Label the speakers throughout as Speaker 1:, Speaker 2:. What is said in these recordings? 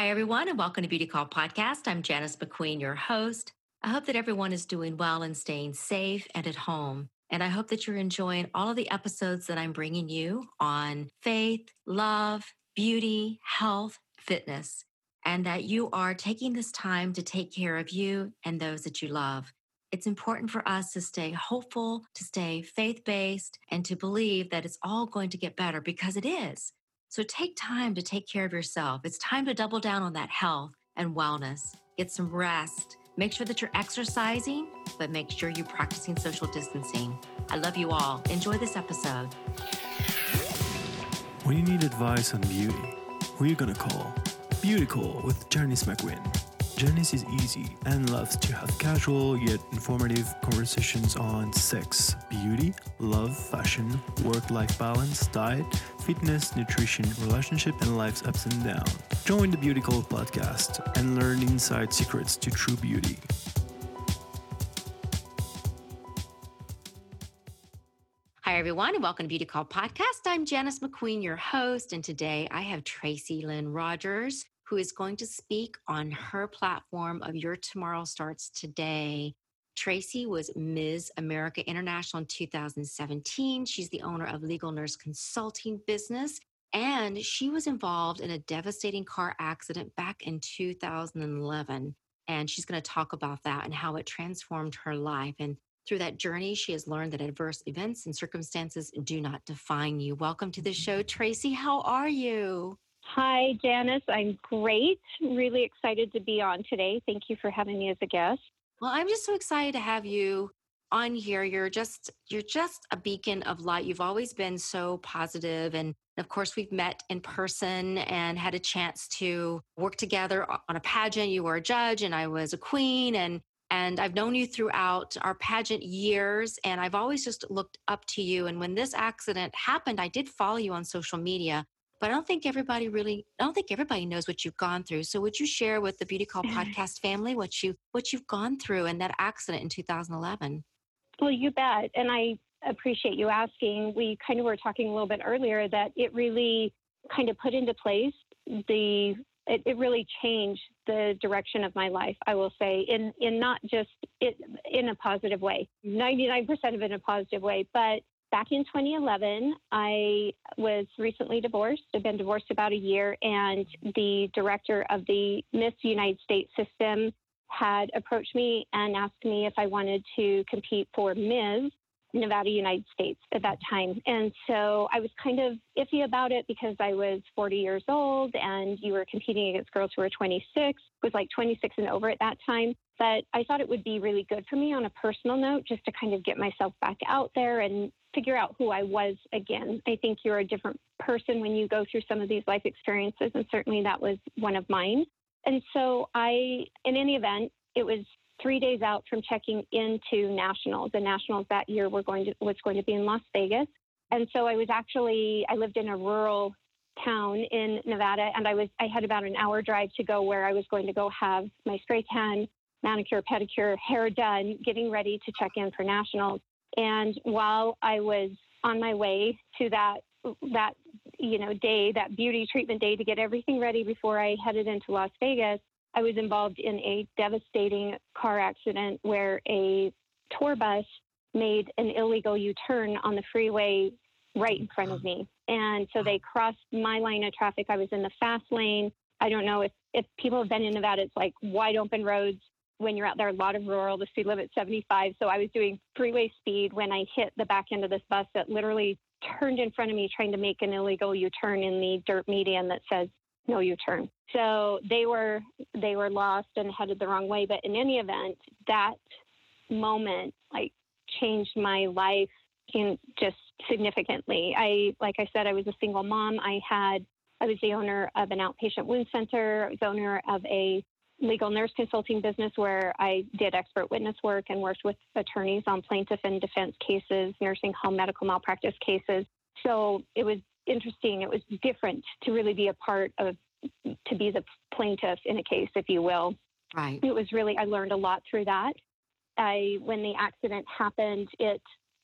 Speaker 1: Hi, everyone, and welcome to Beauty Call Podcast. I'm Janice McQueen, your host. I hope that everyone is doing well and staying safe and at home. And I hope that you're enjoying all of the episodes that I'm bringing you on faith, love, beauty, health, fitness, and that you are taking this time to take care of you and those that you love. It's important for us to stay hopeful, to stay faith based, and to believe that it's all going to get better because it is. So take time to take care of yourself. It's time to double down on that health and wellness. Get some rest. Make sure that you're exercising, but make sure you're practicing social distancing. I love you all. Enjoy this episode.
Speaker 2: When you need advice on beauty, who are you gonna call? Beauty Call with Janice McQueen. Janice is easy and loves to have casual yet informative conversations on sex, beauty, love, fashion, work life balance, diet, fitness, nutrition, relationship, and life's ups and downs. Join the Beauty Call podcast and learn inside secrets to true beauty.
Speaker 1: Hi, everyone, and welcome to Beauty Call Podcast. I'm Janice McQueen, your host, and today I have Tracy Lynn Rogers, who is going to speak on her platform of Your Tomorrow Starts Today. Tracy was Ms. America International in 2017. She's the owner of Legal Nurse Consulting Business, and she was involved in a devastating car accident back in 2011. And she's going to talk about that and how it transformed her life. And through that journey, she has learned that adverse events and circumstances do not define you. Welcome to the show, Tracy. How are you?
Speaker 3: Hi, Janice. I'm great. Really excited to be on today. Thank you for having me as a guest.
Speaker 1: Well, I'm just so excited to have you on here. You're just you're just a beacon of light. You've always been so positive and of course we've met in person and had a chance to work together on a pageant. You were a judge and I was a queen and and I've known you throughout our pageant years, and I've always just looked up to you. And when this accident happened, I did follow you on social media, but I don't think everybody really, I don't think everybody knows what you've gone through. So would you share with the Beauty Call podcast family what you what you've gone through in that accident in 2011?
Speaker 3: Well, you bet, and I appreciate you asking. We kind of were talking a little bit earlier that it really kind of put into place the it, it really changed the direction of my life, I will say, in, in not just it, in a positive way, 99% of it in a positive way. But back in 2011, I was recently divorced. I've been divorced about a year, and the director of the Miss United States system had approached me and asked me if I wanted to compete for Ms. Nevada, United States at that time. And so I was kind of iffy about it because I was 40 years old and you were competing against girls who were 26, was like 26 and over at that time. But I thought it would be really good for me on a personal note just to kind of get myself back out there and figure out who I was again. I think you're a different person when you go through some of these life experiences, and certainly that was one of mine. And so I, in any event, it was three days out from checking into nationals. The nationals that year were going to was going to be in Las Vegas, and so I was actually I lived in a rural town in Nevada, and I was I had about an hour drive to go where I was going to go have my spray tan, manicure, pedicure, hair done, getting ready to check in for nationals. And while I was on my way to that that you know day, that beauty treatment day to get everything ready before I headed into Las Vegas, I was involved in a devastating car accident where a tour bus made an illegal U turn on the freeway right in front of me. And so they crossed my line of traffic. I was in the fast lane. I don't know if, if people have been in Nevada, it's like wide open roads. When you're out there, a lot of rural, the speed limit 75. So I was doing freeway speed when I hit the back end of this bus that literally turned in front of me trying to make an illegal U turn in the dirt median that says no U turn. So they were they were lost and headed the wrong way. But in any event, that moment like changed my life in just significantly. I like I said, I was a single mom. I had I was the owner of an outpatient wound center. I was owner of a legal nurse consulting business where I did expert witness work and worked with attorneys on plaintiff and defense cases, nursing home medical malpractice cases. So it was interesting. It was different to really be a part of to be the plaintiff in a case, if you will.
Speaker 1: Right.
Speaker 3: It was really I learned a lot through that. I when the accident happened, it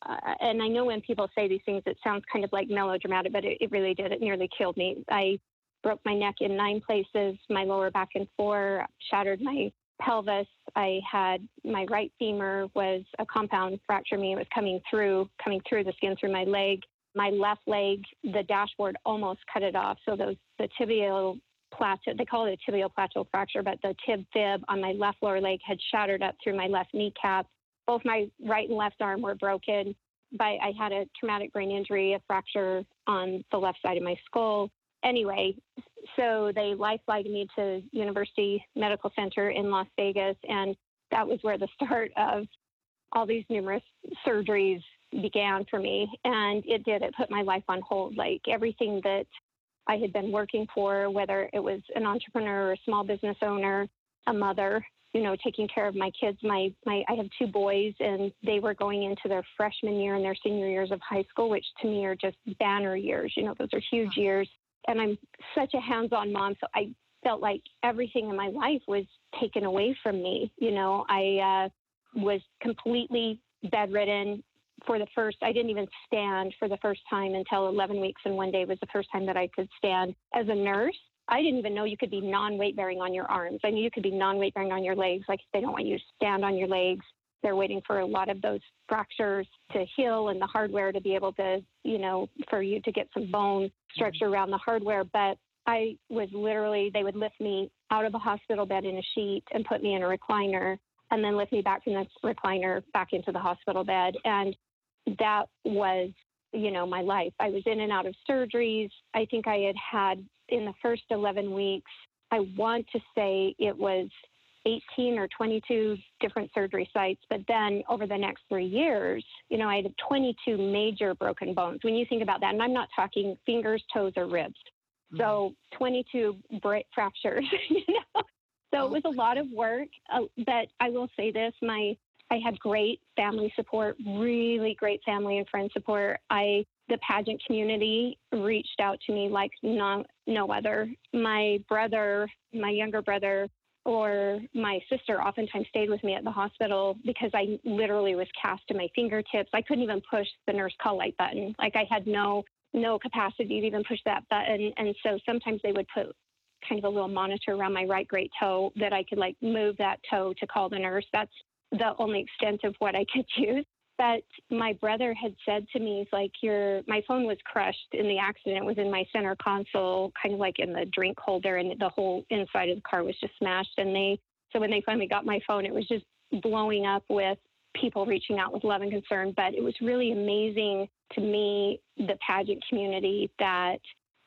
Speaker 3: uh, and I know when people say these things, it sounds kind of like melodramatic, but it, it really did. It nearly killed me. I broke my neck in nine places, my lower back in four, shattered my pelvis. I had my right femur was a compound fracture. Me, it was coming through, coming through the skin through my leg. My left leg, the dashboard almost cut it off. So those the tibial plateau, they call it a tibial plateau fracture, but the tib fib on my left lower leg had shattered up through my left kneecap. Both my right and left arm were broken. But I had a traumatic brain injury, a fracture on the left side of my skull. Anyway, so they lifelined me to University Medical Center in Las Vegas, and that was where the start of all these numerous surgeries began for me. And it did, it put my life on hold. Like everything that I had been working for, whether it was an entrepreneur, or a small business owner, a mother, you know, taking care of my kids. My, my, I have two boys, and they were going into their freshman year and their senior years of high school, which to me are just banner years. You know, those are huge years. And I'm such a hands-on mom, so I felt like everything in my life was taken away from me. You know, I uh, was completely bedridden, for the first, I didn't even stand for the first time until 11 weeks and one day was the first time that I could stand. As a nurse, I didn't even know you could be non weight bearing on your arms. I knew you could be non weight bearing on your legs. Like they don't want you to stand on your legs. They're waiting for a lot of those fractures to heal and the hardware to be able to, you know, for you to get some bone structure around the hardware. But I was literally, they would lift me out of a hospital bed in a sheet and put me in a recliner and then lift me back from the recliner back into the hospital bed. And that was, you know, my life. I was in and out of surgeries. I think I had had in the first 11 weeks, I want to say it was 18 or 22 different surgery sites. But then over the next three years, you know, I had 22 major broken bones. When you think about that, and I'm not talking fingers, toes, or ribs. Mm-hmm. So 22 bra- fractures, you know. So it was a lot of work. Uh, but I will say this my I had great family support, really great family and friend support. I the pageant community reached out to me like no, no other. My brother, my younger brother, or my sister oftentimes stayed with me at the hospital because I literally was cast to my fingertips. I couldn't even push the nurse call light button. Like I had no no capacity to even push that button. And so sometimes they would put kind of a little monitor around my right great toe that I could like move that toe to call the nurse. That's the only extent of what I could use. But my brother had said to me, "He's like, your my phone was crushed in the accident. It was in my center console, kind of like in the drink holder, and the whole inside of the car was just smashed." And they, so when they finally got my phone, it was just blowing up with people reaching out with love and concern. But it was really amazing to me, the pageant community that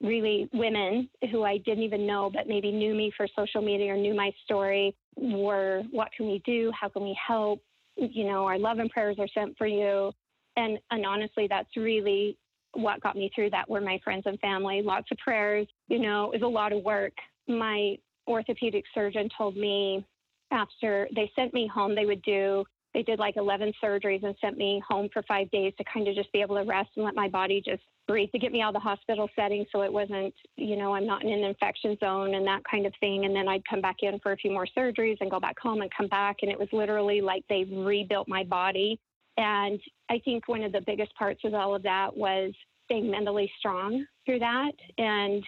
Speaker 3: really women who I didn't even know, but maybe knew me for social media or knew my story were, what can we do? How can we help? You know, our love and prayers are sent for you. And, and honestly, that's really what got me through that were my friends and family. Lots of prayers, you know, it was a lot of work. My orthopedic surgeon told me after they sent me home, they would do they did like 11 surgeries and sent me home for five days to kind of just be able to rest and let my body just breathe to get me out of the hospital setting so it wasn't, you know, I'm not in an infection zone and that kind of thing. And then I'd come back in for a few more surgeries and go back home and come back. And it was literally like they rebuilt my body. And I think one of the biggest parts of all of that was staying mentally strong through that and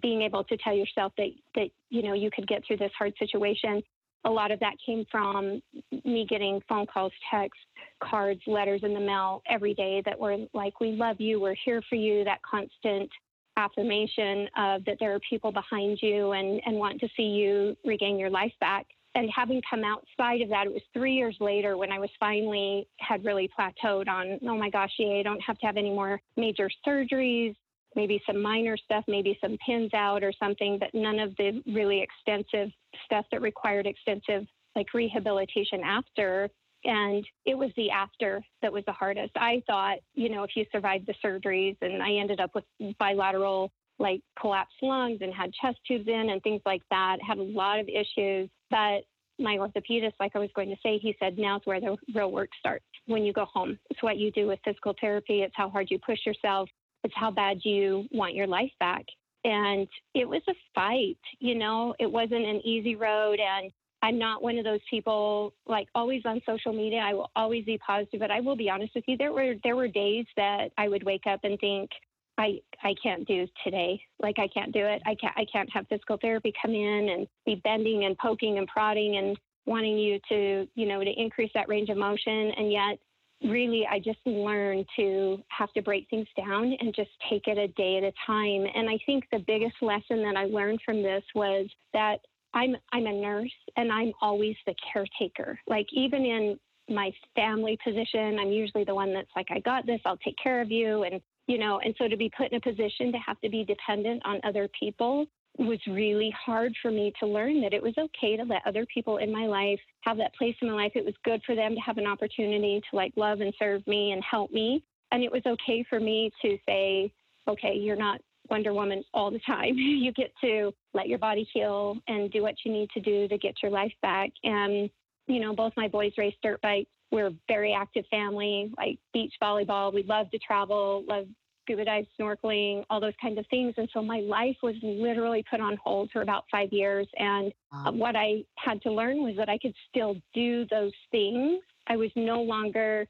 Speaker 3: being able to tell yourself that, that you know, you could get through this hard situation a lot of that came from me getting phone calls, texts, cards, letters in the mail every day that were like, We love you, we're here for you, that constant affirmation of that there are people behind you and, and want to see you regain your life back. And having come outside of that, it was three years later when I was finally had really plateaued on, oh my gosh, yeah, I don't have to have any more major surgeries maybe some minor stuff, maybe some pins out or something, but none of the really extensive stuff that required extensive like rehabilitation after. And it was the after that was the hardest. I thought, you know, if you survived the surgeries, and I ended up with bilateral like collapsed lungs and had chest tubes in and things like that, had a lot of issues. But my orthopedist, like I was going to say, he said, now's where the real work starts when you go home. It's what you do with physical therapy, it's how hard you push yourself, it's how bad you want your life back. And it was a fight, you know, it wasn't an easy road. And I'm not one of those people like always on social media. I will always be positive, but I will be honest with you. There were there were days that I would wake up and think, I I can't do today. Like I can't do it. I can't I can't have physical therapy come in and be bending and poking and prodding and wanting you to, you know, to increase that range of motion and yet really I just learned to have to break things down and just take it a day at a time. And I think the biggest lesson that I learned from this was that I'm I'm a nurse and I'm always the caretaker. Like even in my family position, I'm usually the one that's like, I got this, I'll take care of you. And, you know, and so to be put in a position to have to be dependent on other people was really hard for me to learn that it was okay to let other people in my life have that place in my life. It was good for them to have an opportunity to like love and serve me and help me. And it was okay for me to say, okay, you're not Wonder Woman all the time. you get to let your body heal and do what you need to do to get your life back. And, you know, both my boys race dirt bikes. We're a very active family, like beach volleyball. We love to travel, love scuba dive, snorkeling, all those kinds of things. And so my life was literally put on hold for about five years. And wow. what I had to learn was that I could still do those things. I was no longer,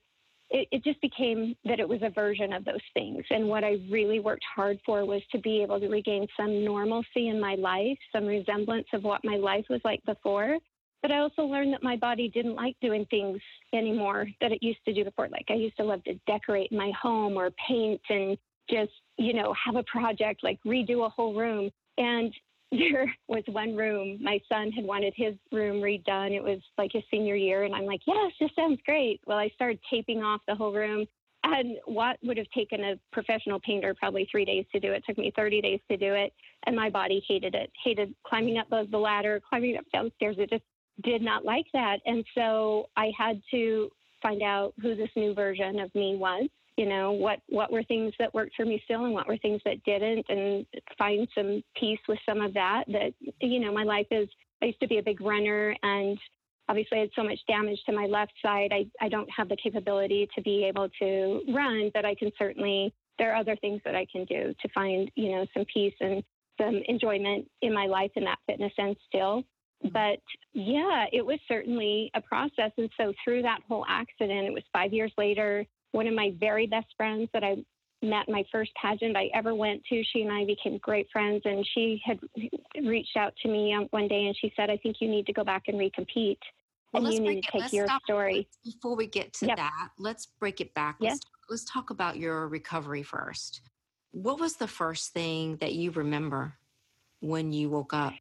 Speaker 3: it, it just became that it was a version of those things. And what I really worked hard for was to be able to regain some normalcy in my life, some resemblance of what my life was like before. But I also learned that my body didn't like doing things anymore that it used to do before. Like I used to love to decorate my home or paint and just, you know, have a project, like redo a whole room. And there was one room, my son had wanted his room redone. It was like his senior year. And I'm like, yes, this sounds great. Well, I started taping off the whole room. And what would have taken a professional painter probably three days to do it took me 30 days to do it. And my body hated it, hated climbing up the ladder, climbing up downstairs. It just did not like that. And so I had to find out who this new version of me was. You know, what, what were things that worked for me still and what were things that didn't, and find some peace with some of that. That, you know, my life is, I used to be a big runner and obviously I had so much damage to my left side. I, I don't have the capability to be able to run, but I can certainly, there are other things that I can do to find, you know, some peace and some enjoyment in my life in that fitness sense still. Mm-hmm. But yeah, it was certainly a process. And so through that whole accident, it was five years later, one of my very best friends that I met my first pageant I ever went to. She and I became great friends, and she had reached out to me one day and she said, I think you need to go back and recompete. Well, and you need to take your story.
Speaker 1: Before we get to yep. that, let's break it back. Let's, let's talk about your recovery first. What was the first thing that you remember when you woke up?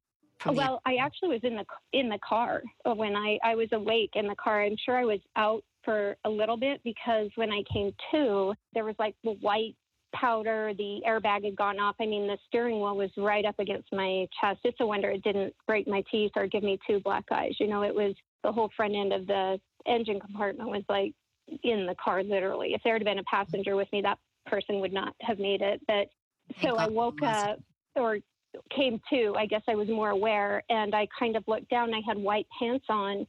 Speaker 3: Well, I actually was in the in the car when I I was awake in the car. I'm sure I was out for a little bit because when I came to, there was like the white powder. The airbag had gone off. I mean, the steering wheel was right up against my chest. It's a wonder it didn't break my teeth or give me two black eyes. You know, it was the whole front end of the engine compartment was like in the car literally. If there had been a passenger with me, that person would not have made it. But so I woke up or came to, I guess I was more aware and I kind of looked down. I had white pants on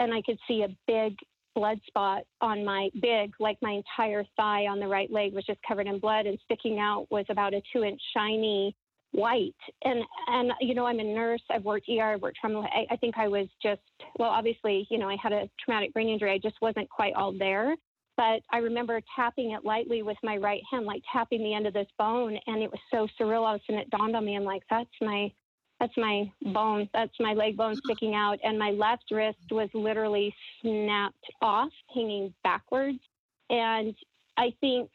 Speaker 3: and I could see a big blood spot on my big, like my entire thigh on the right leg was just covered in blood and sticking out was about a two inch shiny white. And, and, you know, I'm a nurse. I've worked ER, I've worked trauma. I, I think I was just, well, obviously, you know, I had a traumatic brain injury. I just wasn't quite all there. But I remember tapping it lightly with my right hand, like tapping the end of this bone, and it was so surreal. All of a sudden, it dawned on me. I'm like, that's my, that's my bone. That's my leg bone sticking out, and my left wrist was literally snapped off, hanging backwards. And I think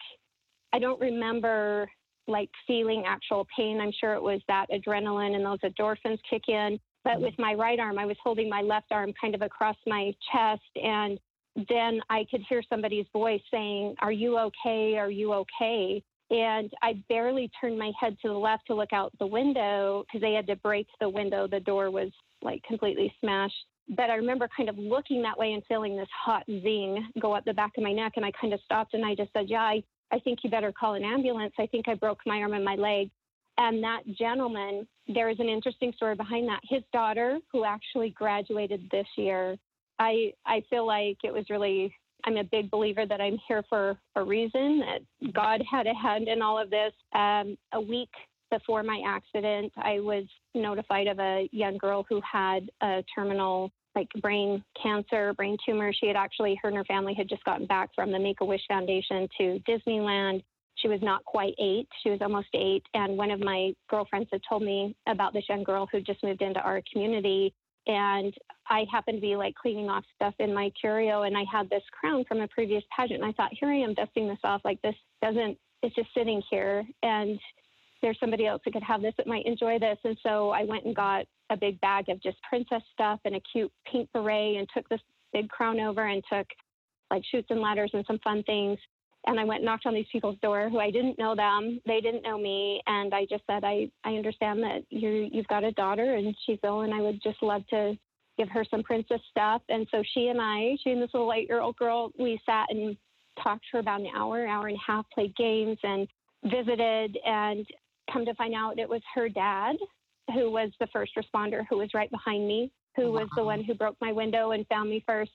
Speaker 3: I don't remember like feeling actual pain. I'm sure it was that adrenaline and those endorphins kick in. But mm-hmm. with my right arm, I was holding my left arm kind of across my chest and then I could hear somebody's voice saying, Are you okay? Are you okay? And I barely turned my head to the left to look out the window because they had to break the window. The door was like completely smashed. But I remember kind of looking that way and feeling this hot zing go up the back of my neck. And I kind of stopped and I just said, Yeah, I, I think you better call an ambulance. I think I broke my arm and my leg. And that gentleman, there is an interesting story behind that. His daughter, who actually graduated this year, I I feel like it was really I'm a big believer that I'm here for a reason. That God had a hand in all of this. Um, a week before my accident, I was notified of a young girl who had a terminal like brain cancer, brain tumor. She had actually, her and her family had just gotten back from the Make a Wish Foundation to Disneyland. she was not quite eight. She was almost eight. And one of my girlfriends had told me about this young girl who just moved into our community. And I happened to be like cleaning off stuff in my curio and I had this crown from a previous pageant. And I thought, here I am dusting this off. Like this doesn't, it's just sitting here. And there's somebody else that could have this that might enjoy this. And so I went and got a big bag of just princess stuff and a cute pink beret and took this big crown over and took like Chutes and Ladders and some fun things. And I went and knocked on these people's door who I didn't know them. They didn't know me. And I just said, I, I understand that you you've got a daughter and she's ill and I would just love to give her some princess stuff. And so she and I, she and this little eight year old girl, we sat and talked for about an hour, hour and a half, played games and visited and come to find out it was her dad who was the first responder who was right behind me, who oh, was the one who broke my window and found me first.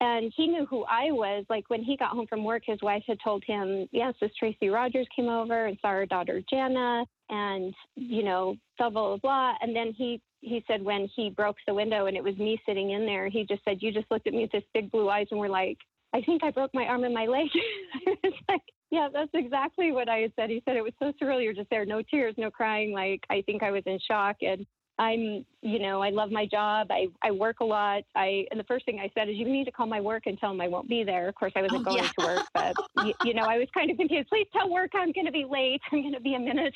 Speaker 3: And he knew who I was. Like when he got home from work, his wife had told him, Yes, this Tracy Rogers came over and saw her daughter Jana and, you know, blah, blah, blah. And then he he said when he broke the window and it was me sitting in there, he just said, You just looked at me with this big blue eyes and were like, I think I broke my arm and my leg. it's like, yeah, that's exactly what I had said. He said it was so surreal. You're just there, no tears, no crying. Like I think I was in shock. And I'm, you know, I love my job. I, I work a lot. I and the first thing I said is, you need to call my work and tell them I won't be there. Of course, I wasn't oh, going yeah. to work, but you, you, know, I was kind of confused. Please tell work I'm going to be late. I'm going to be a minute.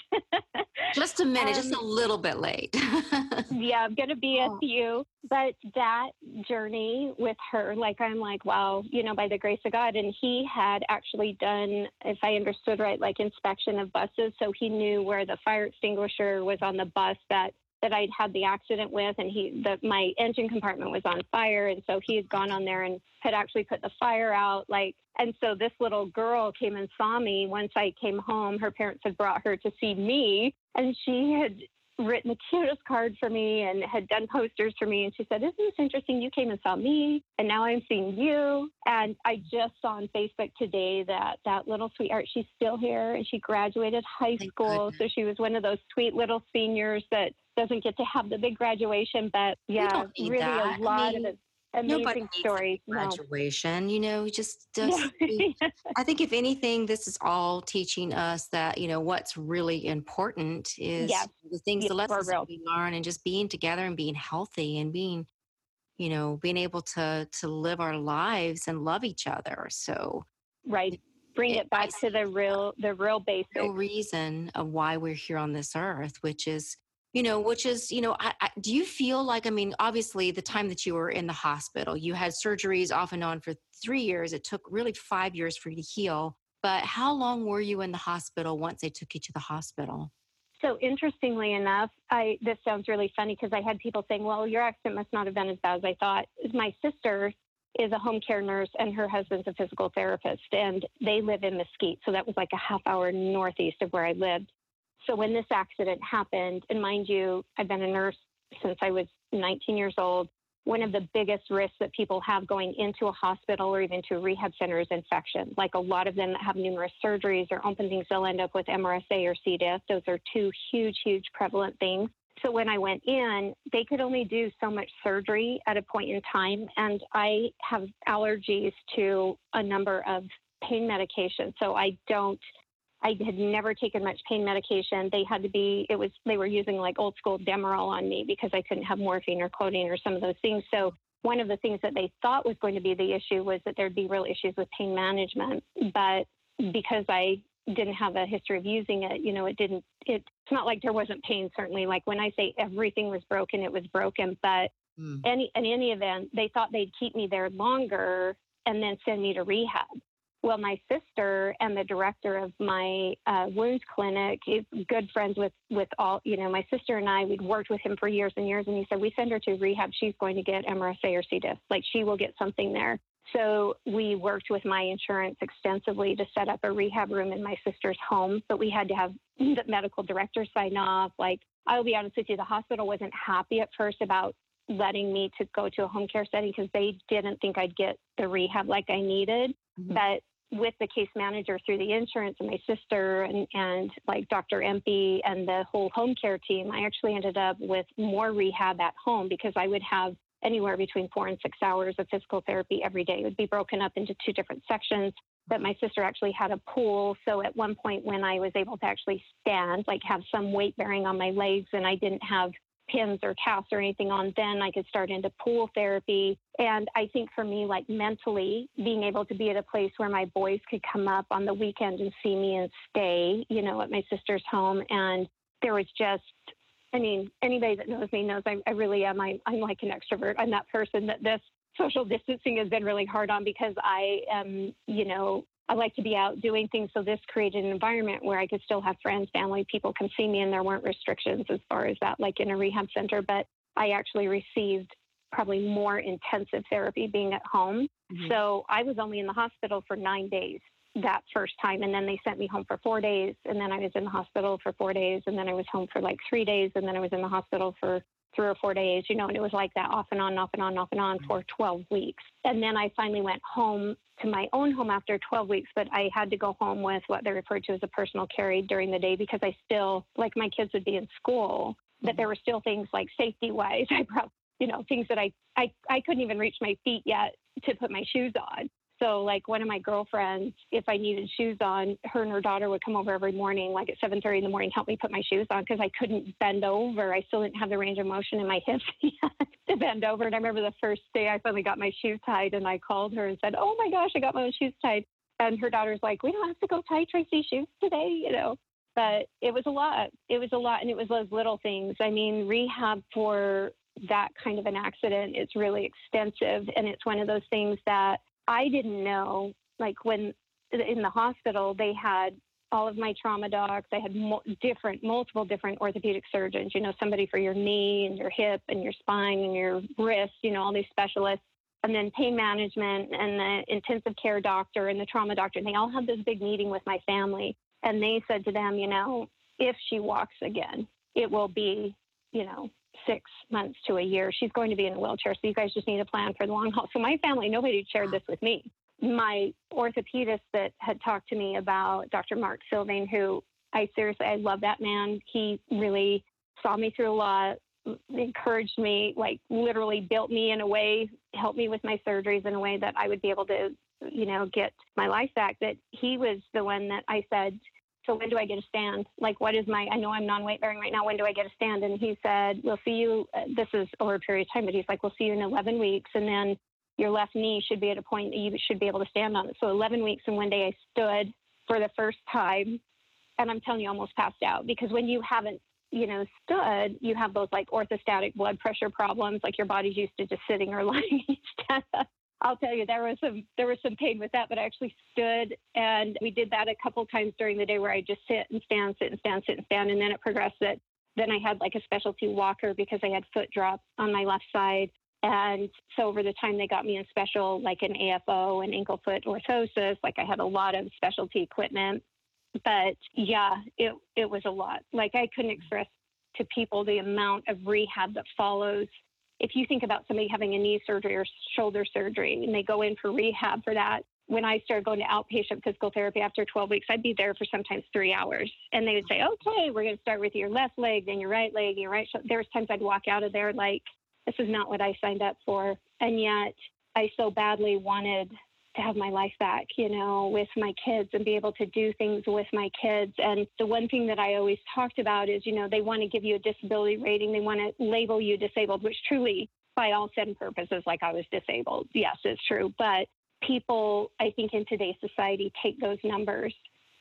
Speaker 1: just a minute, um, just a little bit late.
Speaker 3: yeah, I'm going to be a oh. few. But that journey with her, like I'm like, wow, you know, by the grace of God. And he had actually done, if I understood right, like inspection of buses, so he knew where the fire extinguisher was on the bus that that I'd had the accident with, and he the my engine compartment was on fire, and so he had gone on there and had actually put the fire out. Like, and so this little girl came and saw me once I came home. Her parents had brought her to see me, and she had written the cutest card for me and had done posters for me. And she said, Isn't this interesting? You came and saw me, and now I'm seeing you. And I just saw on Facebook today that that little sweetheart, she's still here and she graduated high Thank school. Goodness. So she was one of those sweet little seniors that doesn't get to have the big graduation. But yeah, really that. a lot I mean, of amazing stories.
Speaker 1: Graduation, no. you know, just, just I think if anything, this is all teaching us that you know what's really important is yes. the things, yes, the lessons that we learn, and just being together and being healthy and being, you know, being able to to live our lives and love each other. So
Speaker 3: right. Bring it, it back to the real, the real basic.
Speaker 1: The reason of why we're here on this earth, which is you know which is you know I, I, do you feel like i mean obviously the time that you were in the hospital you had surgeries off and on for three years. It took really five years for you to heal but how long were you in the hospital once they took you to the hospital?
Speaker 3: So interestingly enough i this sounds really funny because i had people saying well your accident must not have been as bad as i thought. My sister is a home care nurse and her husband's a physical therapist and they live in mesquite so that was like a half hour northeast of where i lived so when this accident happened, and mind you, I've been a nurse since I was 19 years old. One of the biggest risks that people have going into a hospital or even to a rehab center is infection. Like a lot of them that have numerous surgeries or open things, they'll end up with MRSA or C. diff. Those are two huge, huge prevalent things. So when I went in, they could only do so much surgery at a point in time. And I have allergies to a number of pain medications. So I don't I had never taken much pain medication. They had to be, it was, they were using like old school Demerol on me because I couldn't have morphine or codeine or some of those things. So one of the things that they thought was going to be the issue was that there'd be real issues with pain management. But because I didn't have a history of using it, you know, it didn't, it, it's not like there wasn't pain, certainly. Like when I say everything was broken, it was broken. But mm. any, in any event, they thought they'd keep me there longer and then send me to rehab. Well, my sister and the director of my uh, wounds clinic is good friends with with all. You know, my sister and I we'd worked with him for years and years, and he said we send her to rehab. She's going to get MRSA or C. diff. Like she will get something there. So we worked with my insurance extensively to set up a rehab room in my sister's home, but we had to have the medical director sign off. Like I'll be honest with you, the hospital wasn't happy at first about letting me to go to a home care setting because they didn't think I'd get the rehab like I needed. Mm-hmm. But with the case manager through the insurance and my sister and, and like Dr. Empey and the whole home care team, I actually ended up with more rehab at home because I would have anywhere between four and six hours of physical therapy every day. It would be broken up into two different sections. But my sister actually had a pool. So at one point, when I was able to actually stand, like have some weight bearing on my legs, and I didn't have pins or casts or anything on, then I could start into pool therapy. And I think for me, like mentally, being able to be at a place where my boys could come up on the weekend and see me and stay, you know, at my sister's home. And there was just, I mean, anybody that knows me knows I, I really am. I, I'm like an extrovert. I'm that person that this social distancing has been really hard on because I am, you know, I like to be out doing things. So this created an environment where I could still have friends, family, people come see me, and there weren't restrictions as far as that, like in a rehab center. But I actually received probably more intensive therapy being at home. Mm-hmm. So I was only in the hospital for nine days that first time. And then they sent me home for four days. And then I was in the hospital for four days. And then I was home for like three days. And then I was in the hospital for three or four days, you know, and it was like that off and on, off and on, off and on for 12 weeks. And then I finally went home to my own home after 12 weeks, but I had to go home with what they referred to as a personal carry during the day because I still, like my kids would be in school, but there were still things like safety wise. I brought, you know, things that I, I, I couldn't even reach my feet yet to put my shoes on. So like one of my girlfriends, if I needed shoes on, her and her daughter would come over every morning, like at 7:30 in the morning, help me put my shoes on because I couldn't bend over. I still didn't have the range of motion in my hips to bend over. And I remember the first day I finally got my shoes tied, and I called her and said, "Oh my gosh, I got my shoes tied." And her daughter's like, "We don't have to go tie Tracy's shoes today," you know. But it was a lot. It was a lot, and it was those little things. I mean, rehab for that kind of an accident is really extensive, and it's one of those things that I didn't know, like when in the hospital, they had all of my trauma docs. I had mo- different, multiple different orthopedic surgeons, you know, somebody for your knee and your hip and your spine and your wrist, you know, all these specialists. And then pain management and the intensive care doctor and the trauma doctor. And they all had this big meeting with my family. And they said to them, you know, if she walks again, it will be, you know, six months to a year. She's going to be in a wheelchair. So you guys just need a plan for the long haul. So my family, nobody shared this with me. My orthopedist that had talked to me about Dr. Mark Sylvain, who I seriously, I love that man. He really saw me through a lot, encouraged me, like literally built me in a way, helped me with my surgeries in a way that I would be able to, you know, get my life back. That he was the one that I said, so when do I get a stand? Like, what is my, I know I'm non weight bearing right now. When do I get a stand? And he said, we'll see you, uh, this is over a period of time, but he's like, we'll see you in 11 weeks. And then your left knee should be at a point that you should be able to stand on it. So 11 weeks. And one day I stood for the first time and I'm telling you, almost passed out because when you haven't, you know, stood, you have those like orthostatic blood pressure problems, like your body's used to just sitting or lying. I'll tell you there was some there was some pain with that, but I actually stood and we did that a couple times during the day where I just sit and stand, sit and stand, sit and stand, and then it progressed that then I had like a specialty walker because I had foot drop on my left side. And so over the time they got me in special like an AFO and ankle foot orthosis, like I had a lot of specialty equipment. But yeah, it it was a lot. Like I couldn't express to people the amount of rehab that follows if you think about somebody having a knee surgery or shoulder surgery and they go in for rehab for that, when I started going to outpatient physical therapy after 12 weeks, I'd be there for sometimes three hours. And they would say, okay, we're going to start with your left leg, then your right leg, your right shoulder. There was times I'd walk out of there like, this is not what I signed up for. And yet I so badly wanted to have my life back, you know, with my kids and be able to do things with my kids. And the one thing that I always talked about is, you know, they want to give you a disability rating, they want to label you disabled, which truly, by all said and purposes, like I was disabled. Yes, it's true. But people, I think, in today's society take those numbers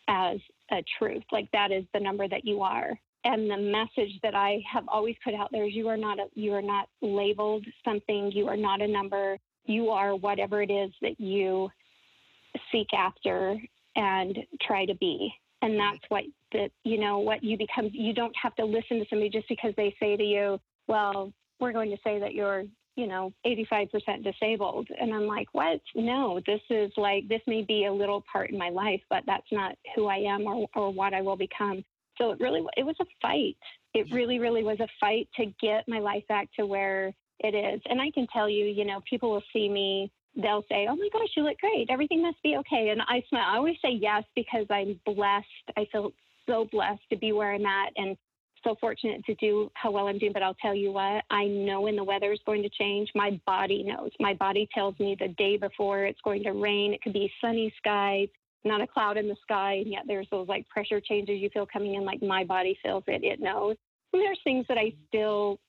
Speaker 3: as a truth. Like that is the number that you are. And the message that I have always put out there is you are not a, you are not labeled something. You are not a number you are whatever it is that you seek after and try to be. And mm-hmm. that's what that you know what you become you don't have to listen to somebody just because they say to you, well, we're going to say that you're, you know, 85% disabled. And I'm like, what? No, this is like this may be a little part in my life, but that's not who I am or or what I will become. So it really it was a fight. It really really was a fight to get my life back to where it is. And I can tell you, you know, people will see me, they'll say, Oh my gosh, you look great. Everything must be okay. And I smile. I always say yes because I'm blessed. I feel so blessed to be where I'm at and so fortunate to do how well I'm doing, but I'll tell you what, I know when the weather is going to change. My body knows. My body tells me the day before it's going to rain. It could be sunny skies, not a cloud in the sky, and yet there's those like pressure changes you feel coming in. Like my body feels it, it knows. And there's things that I still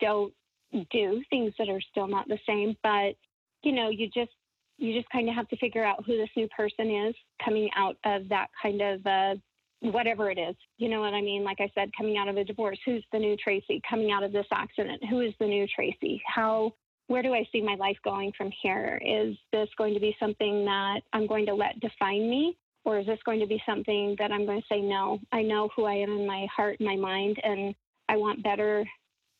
Speaker 3: don't do, things that are still not the same, but you know, you just you just kind of have to figure out who this new person is coming out of that kind of uh, whatever it is. You know what I mean? Like I said, coming out of a divorce, who's the new Tracy? Coming out of this accident, who is the new Tracy? How, where do I see my life going from here? Is this going to be something that I'm going to let define me? Or is this going to be something that I'm going to say, no, I know who I am in my heart and my mind, and I want better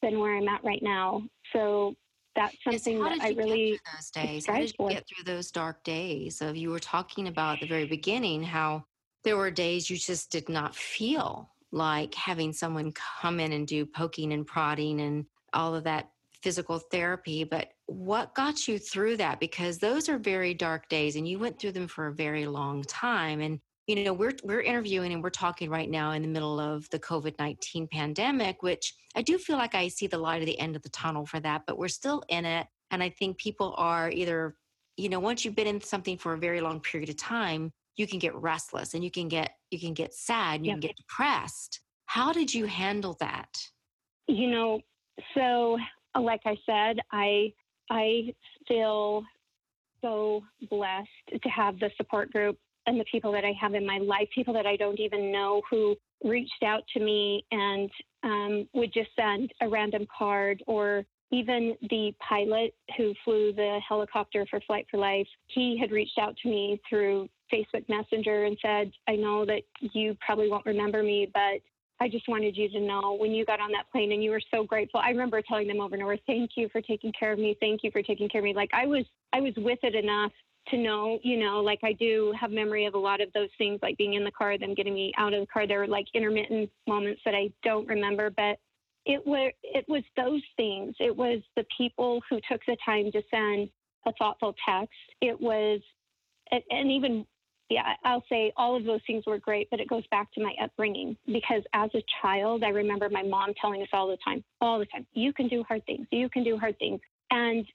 Speaker 3: than where I'm at right now. So that's something that I really
Speaker 1: those days. How did you get through those dark days of you were talking about at the very beginning how there were days you just did not feel like having someone come in and do poking and prodding and all of that physical therapy. But what got you through that? Because those are very dark days and you went through them for a very long time. And you know we're we're interviewing and we're talking right now in the middle of the covid-19 pandemic which i do feel like i see the light at the end of the tunnel for that but we're still in it. And i think people are either you know once you've been in something for a very long period of time you can get restless and you can get you can get sad and you yep. can get depressed. How did you handle that?
Speaker 3: You know so uh, like i said i i feel so blessed to have the support group and the people that i have in my life people that i don't even know who reached out to me and um, would just send a random card or even the pilot who flew the helicopter for Flight for Life, he had reached out to me through Facebook Messenger and said, I know that you probably won't remember me, but I just wanted you to know when you got on that plane and you were so grateful. I remember telling them over and over, thank you for taking care of me. Thank you for taking care of me. Like I was, I was with it enough to know, you know, like I do have memory of a lot of those things, like being in the car, them getting me out of the car. There were like intermittent moments that I don't remember, but it was it was those things. It was the people who took the time to send a thoughtful text. It was, and even yeah, I'll say all of those things were great, but it goes back to my upbringing because as a child, I remember my mom telling us all the time, all the time, you can do hard things, you can do hard things. And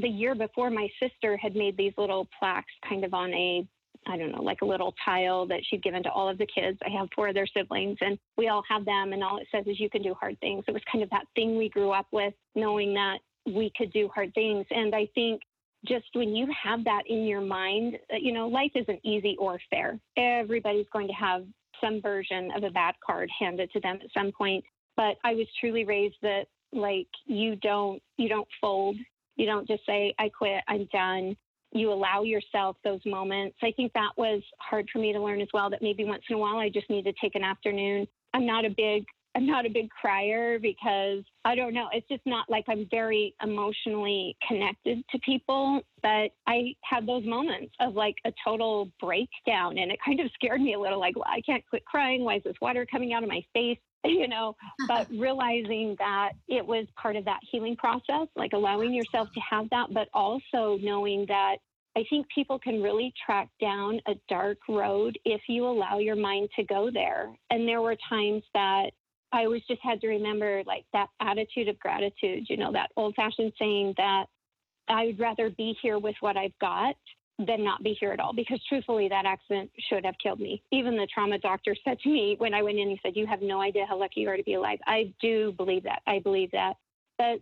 Speaker 3: the year before, my sister had made these little plaques kind of on a I don't know, like a little tile that she'd given to all of the kids. I have four of their siblings, and we all have them, and all it says is you can do hard things. It was kind of that thing we grew up with, knowing that we could do hard things. And I think just when you have that in your mind, uh, you know, life isn't easy or fair. Everybody's going to have some version of a bad card handed to them at some point. But I was truly raised that like you don't you don't fold. You don't just say I quit, I'm done you allow yourself those moments. I think that was hard for me to learn as well that maybe once in a while I just need to take an afternoon. I'm not a big I'm not a big crier because I don't know. It's just not like I'm very emotionally connected to people. But I had those moments of like a total breakdown, and it kind of scared me a little. Like, well, I can't quit crying. Why is this water coming out of my face? You know, but realizing that it was part of that healing process, like allowing yourself to have that, but also knowing that I think people can really track down a dark road if you allow your mind to go there. And there were times that I always just had to remember like that attitude of gratitude, you know, that old fashioned saying that I would rather be here with what I've got than not be here at all because truthfully that accident should have killed me. Even the trauma doctor said to me when i went in he said you have no idea how lucky you are to be alive. I do believe that. I believe that. But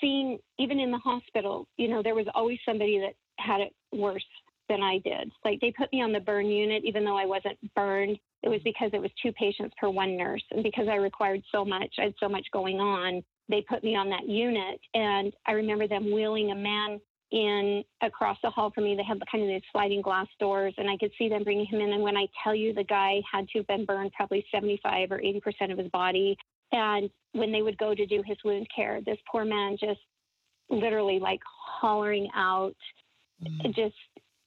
Speaker 3: seeing even in the hospital you know there was always somebody that had it worse than i did. Like they put me on the burn unit even though i wasn't burned. It was because it was two patients per one nurse. And because I required so much, I had so much going on, they put me on that unit. And I remember them wheeling a man in across the hall from me. They had kind of these sliding glass doors, and I could see them bringing him in. And when I tell you the guy had to have been burned probably 75 or 80% of his body. And when they would go to do his wound care, this poor man just literally like hollering out, mm. just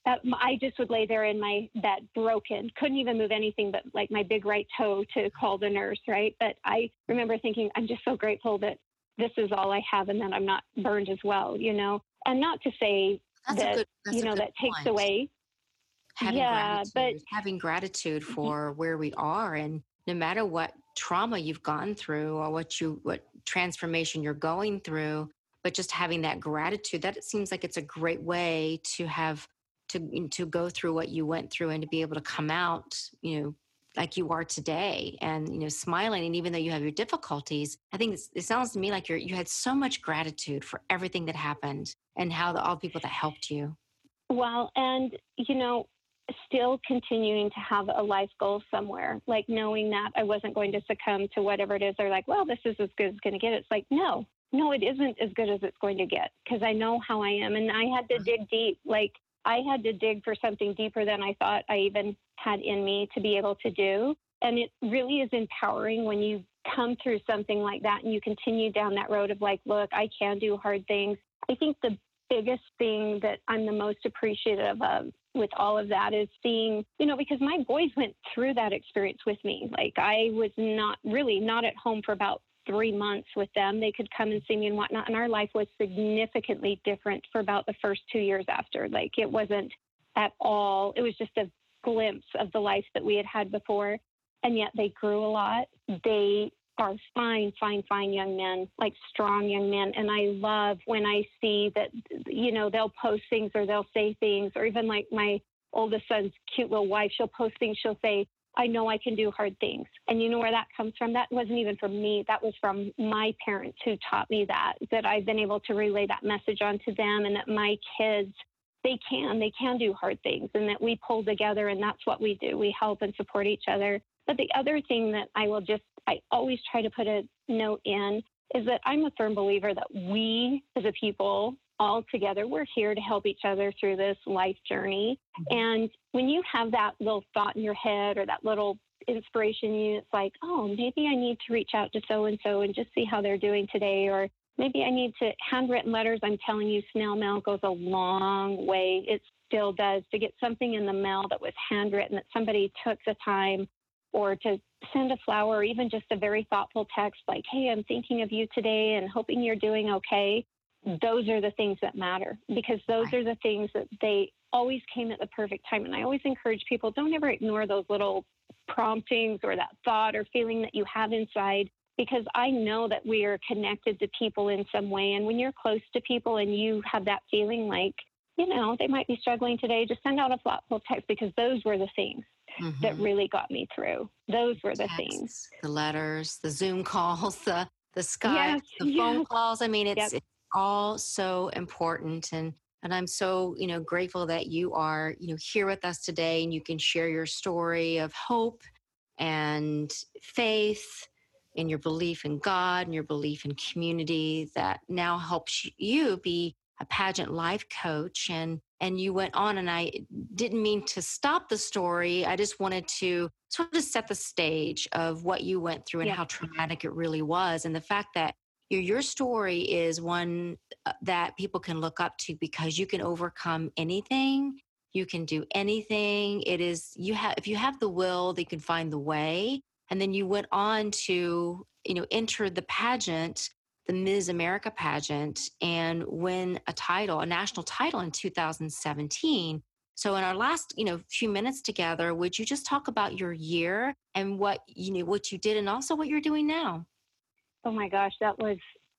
Speaker 3: I just would lay there in my bed broken, couldn't even move anything but like my big right toe to call the nurse, right? But I remember thinking, I'm just so grateful that this is all I have and that I'm not burned as well, you know? And not to say that's that, good, you know, that point. takes away.
Speaker 1: Having yeah, but having gratitude mm-hmm. for where we are and no matter what trauma you've gone through or what you what transformation you're going through but just having that gratitude that it seems like it's a great way to have to to go through what you went through and to be able to come out you know like you are today and you know smiling and even though you have your difficulties i think it sounds to me like you're you had so much gratitude for everything that happened and how the all the people that helped you.
Speaker 3: Well and you know still continuing to have a life goal somewhere like knowing that i wasn't going to succumb to whatever it is they're like well this is as good as it's going to get. It's like no no it isn't as good as it's going to get because i know how i am and i had to dig deep like I had to dig for something deeper than I thought I even had in me to be able to do. And it really is empowering when you come through something like that and you continue down that road of like, look, I can do hard things. I think the biggest thing that I'm the most appreciative of with all of that is seeing, you know, because my boys went through that experience with me. Like I was not really not at home for about three months with them. They could come and see me and whatnot. And our life was significantly different for about the first two years after. Like it wasn't at all, it was just a glimpse of the life that we had had before. And yet they grew a lot. They are fine, fine, fine young men, like strong young men. And I love when I see that, you know, they'll post things or they'll say things, or even like my oldest son's cute little wife, she'll post things, she'll say, I know I can do hard things. And you know where that comes from? That wasn't even from me. That was from my parents who taught me that, that I've been able to relay that message onto them and that my kids, they can, they can do hard things and that we pull together and that's what we do. We help and support each other. But the other thing that I will just, I always try to put a note in is that I'm a firm believer that we as a people all together. We're here to help each other through this life journey. Mm-hmm. And when you have that little thought in your head or that little inspiration, you it's like, oh, maybe I need to reach out to so and so and just see how they're doing today, or maybe I need to handwritten letters. I'm telling you, snail mail goes a long way. It still does to get something in the mail that was handwritten that somebody took the time or to send a flower or even just a very thoughtful text like, hey, I'm thinking of you today and hoping you're doing okay those are the things that matter because those are the things that they always came at the perfect time. And I always encourage people don't ever ignore those little promptings or that thought or feeling that you have inside because I know that we are connected to people in some way. And when you're close to people and you have that feeling like, you know, they might be struggling today, just send out a thoughtful text because those were the things mm-hmm. that really got me through. Those were the Texts, things.
Speaker 1: The letters, the Zoom calls, the the Skype, yes, the phone calls. I mean, it's, yep all so important and and I'm so, you know, grateful that you are, you know, here with us today and you can share your story of hope and faith in your belief in God and your belief in community that now helps you be a pageant life coach and and you went on and I didn't mean to stop the story. I just wanted to sort of set the stage of what you went through and yeah. how traumatic it really was and the fact that your, your story is one uh, that people can look up to because you can overcome anything you can do anything it is you have if you have the will they can find the way and then you went on to you know enter the pageant the ms america pageant and win a title a national title in 2017 so in our last you know few minutes together would you just talk about your year and what you know what you did and also what you're doing now
Speaker 3: Oh my gosh, that was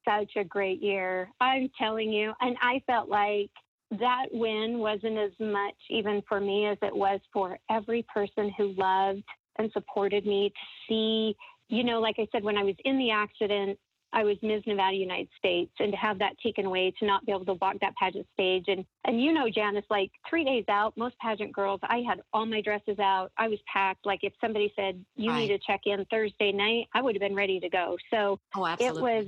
Speaker 3: such a great year. I'm telling you. And I felt like that win wasn't as much even for me as it was for every person who loved and supported me to see, you know, like I said, when I was in the accident, I was Ms. Nevada United States, and to have that taken away, to not be able to walk that pageant stage, and and you know, Janice, like three days out, most pageant girls, I had all my dresses out, I was packed. Like if somebody said you right. need to check in Thursday night, I would have been ready to go. So
Speaker 1: oh,
Speaker 3: it was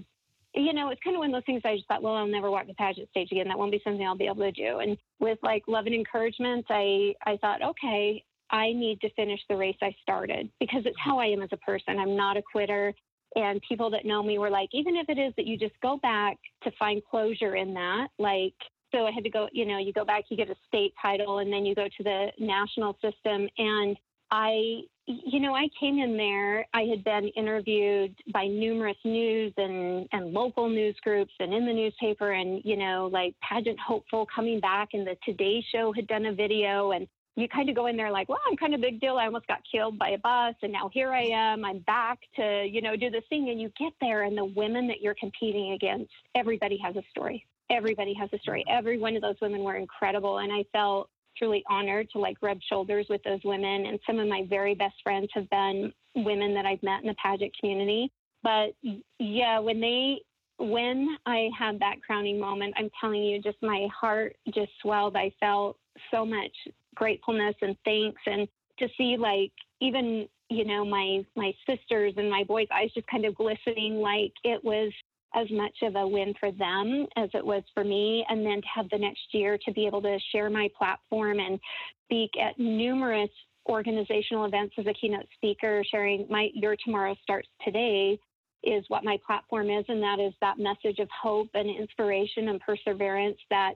Speaker 3: you know, it's kind of one of those things I just thought, well, I'll never walk the pageant stage again. That won't be something I'll be able to do. And with like love and encouragement, I, I thought, okay, I need to finish the race I started because it's mm-hmm. how I am as a person. I'm not a quitter. And people that know me were like, even if it is that you just go back to find closure in that, like, so I had to go, you know, you go back, you get a state title, and then you go to the national system. And I, you know, I came in there, I had been interviewed by numerous news and, and local news groups and in the newspaper, and, you know, like pageant hopeful coming back, and the Today Show had done a video. And you kind of go in there like, well, I'm kind of big deal. I almost got killed by a bus and now here I am. I'm back to, you know, do this thing. And you get there and the women that you're competing against, everybody has a story. Everybody has a story. Every one of those women were incredible. And I felt truly honored to like rub shoulders with those women. And some of my very best friends have been women that I've met in the pageant community. But yeah, when they when I had that crowning moment, I'm telling you, just my heart just swelled. I felt so much gratefulness and thanks, and to see like even you know my my sisters and my boys' eyes just kind of glistening, like it was as much of a win for them as it was for me. And then to have the next year to be able to share my platform and speak at numerous organizational events as a keynote speaker, sharing my Your Tomorrow Starts Today is what my platform is, and that is that message of hope and inspiration and perseverance that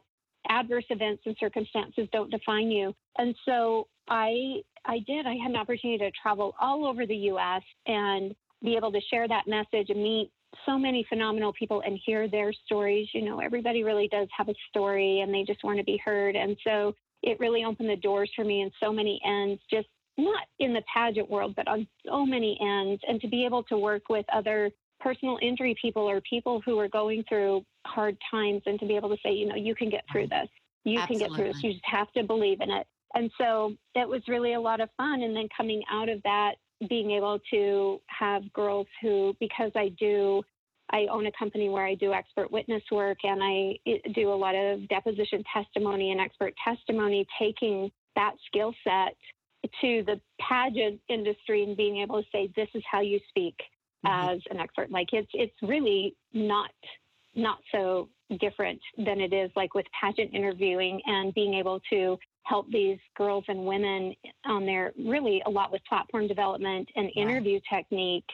Speaker 3: adverse events and circumstances don't define you. And so I I did. I had an opportunity to travel all over the US and be able to share that message and meet so many phenomenal people and hear their stories. You know, everybody really does have a story and they just want to be heard. And so it really opened the doors for me in so many ends, just not in the pageant world, but on so many ends. And to be able to work with other personal injury people or people who are going through hard times and to be able to say, you know, you can get through mm-hmm. this. You Absolutely. can get through this. You just have to believe in it. And so it was really a lot of fun. And then coming out of that, being able to have girls who, because I do, I own a company where I do expert witness work and I do a lot of deposition testimony and expert testimony, taking that skill set to the pageant industry and being able to say, this is how you speak mm-hmm. as an expert. Like it's, it's really not, not so different than it is like with pageant interviewing and being able to help these girls and women on their really a lot with platform development and interview technique.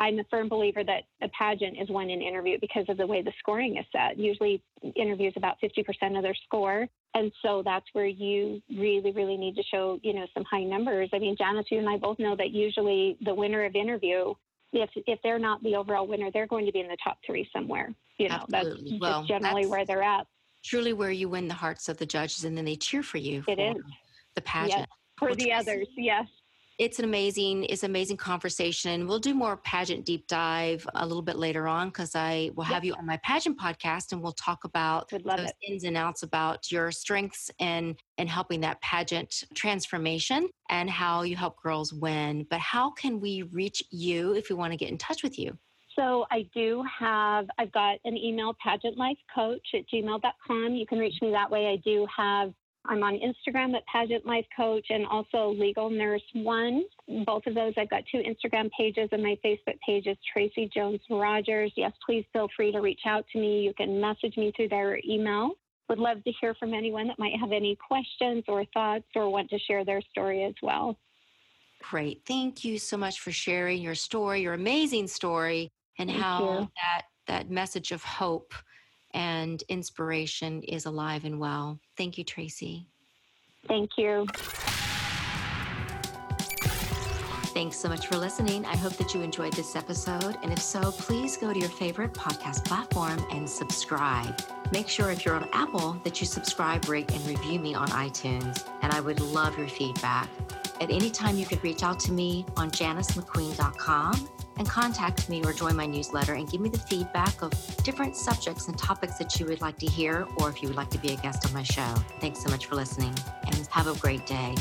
Speaker 3: I'm a firm believer that a pageant is won in interview because of the way the scoring is set. Usually, interviews about 50% of their score. And so that's where you really, really need to show, you know, some high numbers. I mean, Janice, you and I both know that usually the winner of interview, if if they're not the overall winner, they're going to be in the top three somewhere. You know, Absolutely. that's well, generally that's, where they're at
Speaker 1: truly where you win the hearts of the judges and then they cheer for you.
Speaker 3: It
Speaker 1: for
Speaker 3: is
Speaker 1: the pageant. Yes,
Speaker 3: for the others, yes.
Speaker 1: It's an amazing, it's amazing conversation. We'll do more pageant deep dive a little bit later on because I will have yep. you on my pageant podcast and we'll talk about those it. ins and outs about your strengths and and helping that pageant transformation and how you help girls win. But how can we reach you if we want to get in touch with you?
Speaker 3: So I do have, I've got an email, pageantlifecoach at gmail.com. You can reach me that way. I do have, I'm on Instagram at Pageant Life Coach and also Legal Nurse One. Both of those, I've got two Instagram pages and my Facebook page is Tracy Jones Rogers. Yes, please feel free to reach out to me. You can message me through their email. Would love to hear from anyone that might have any questions or thoughts or want to share their story as well.
Speaker 1: Great. Thank you so much for sharing your story, your amazing story and Thank how you. that that message of hope and inspiration is alive and well. Thank you, Tracy.
Speaker 3: Thank you.
Speaker 1: Thanks so much for listening. I hope that you enjoyed this episode. And if so, please go to your favorite podcast platform and subscribe. Make sure if you're on Apple that you subscribe, rate, and review me on iTunes. And I would love your feedback. At any time, you could reach out to me on janicemcqueen.com and contact me or join my newsletter and give me the feedback of different subjects and topics that you would like to hear or if you would like to be a guest on my show. Thanks so much for listening and have a great day.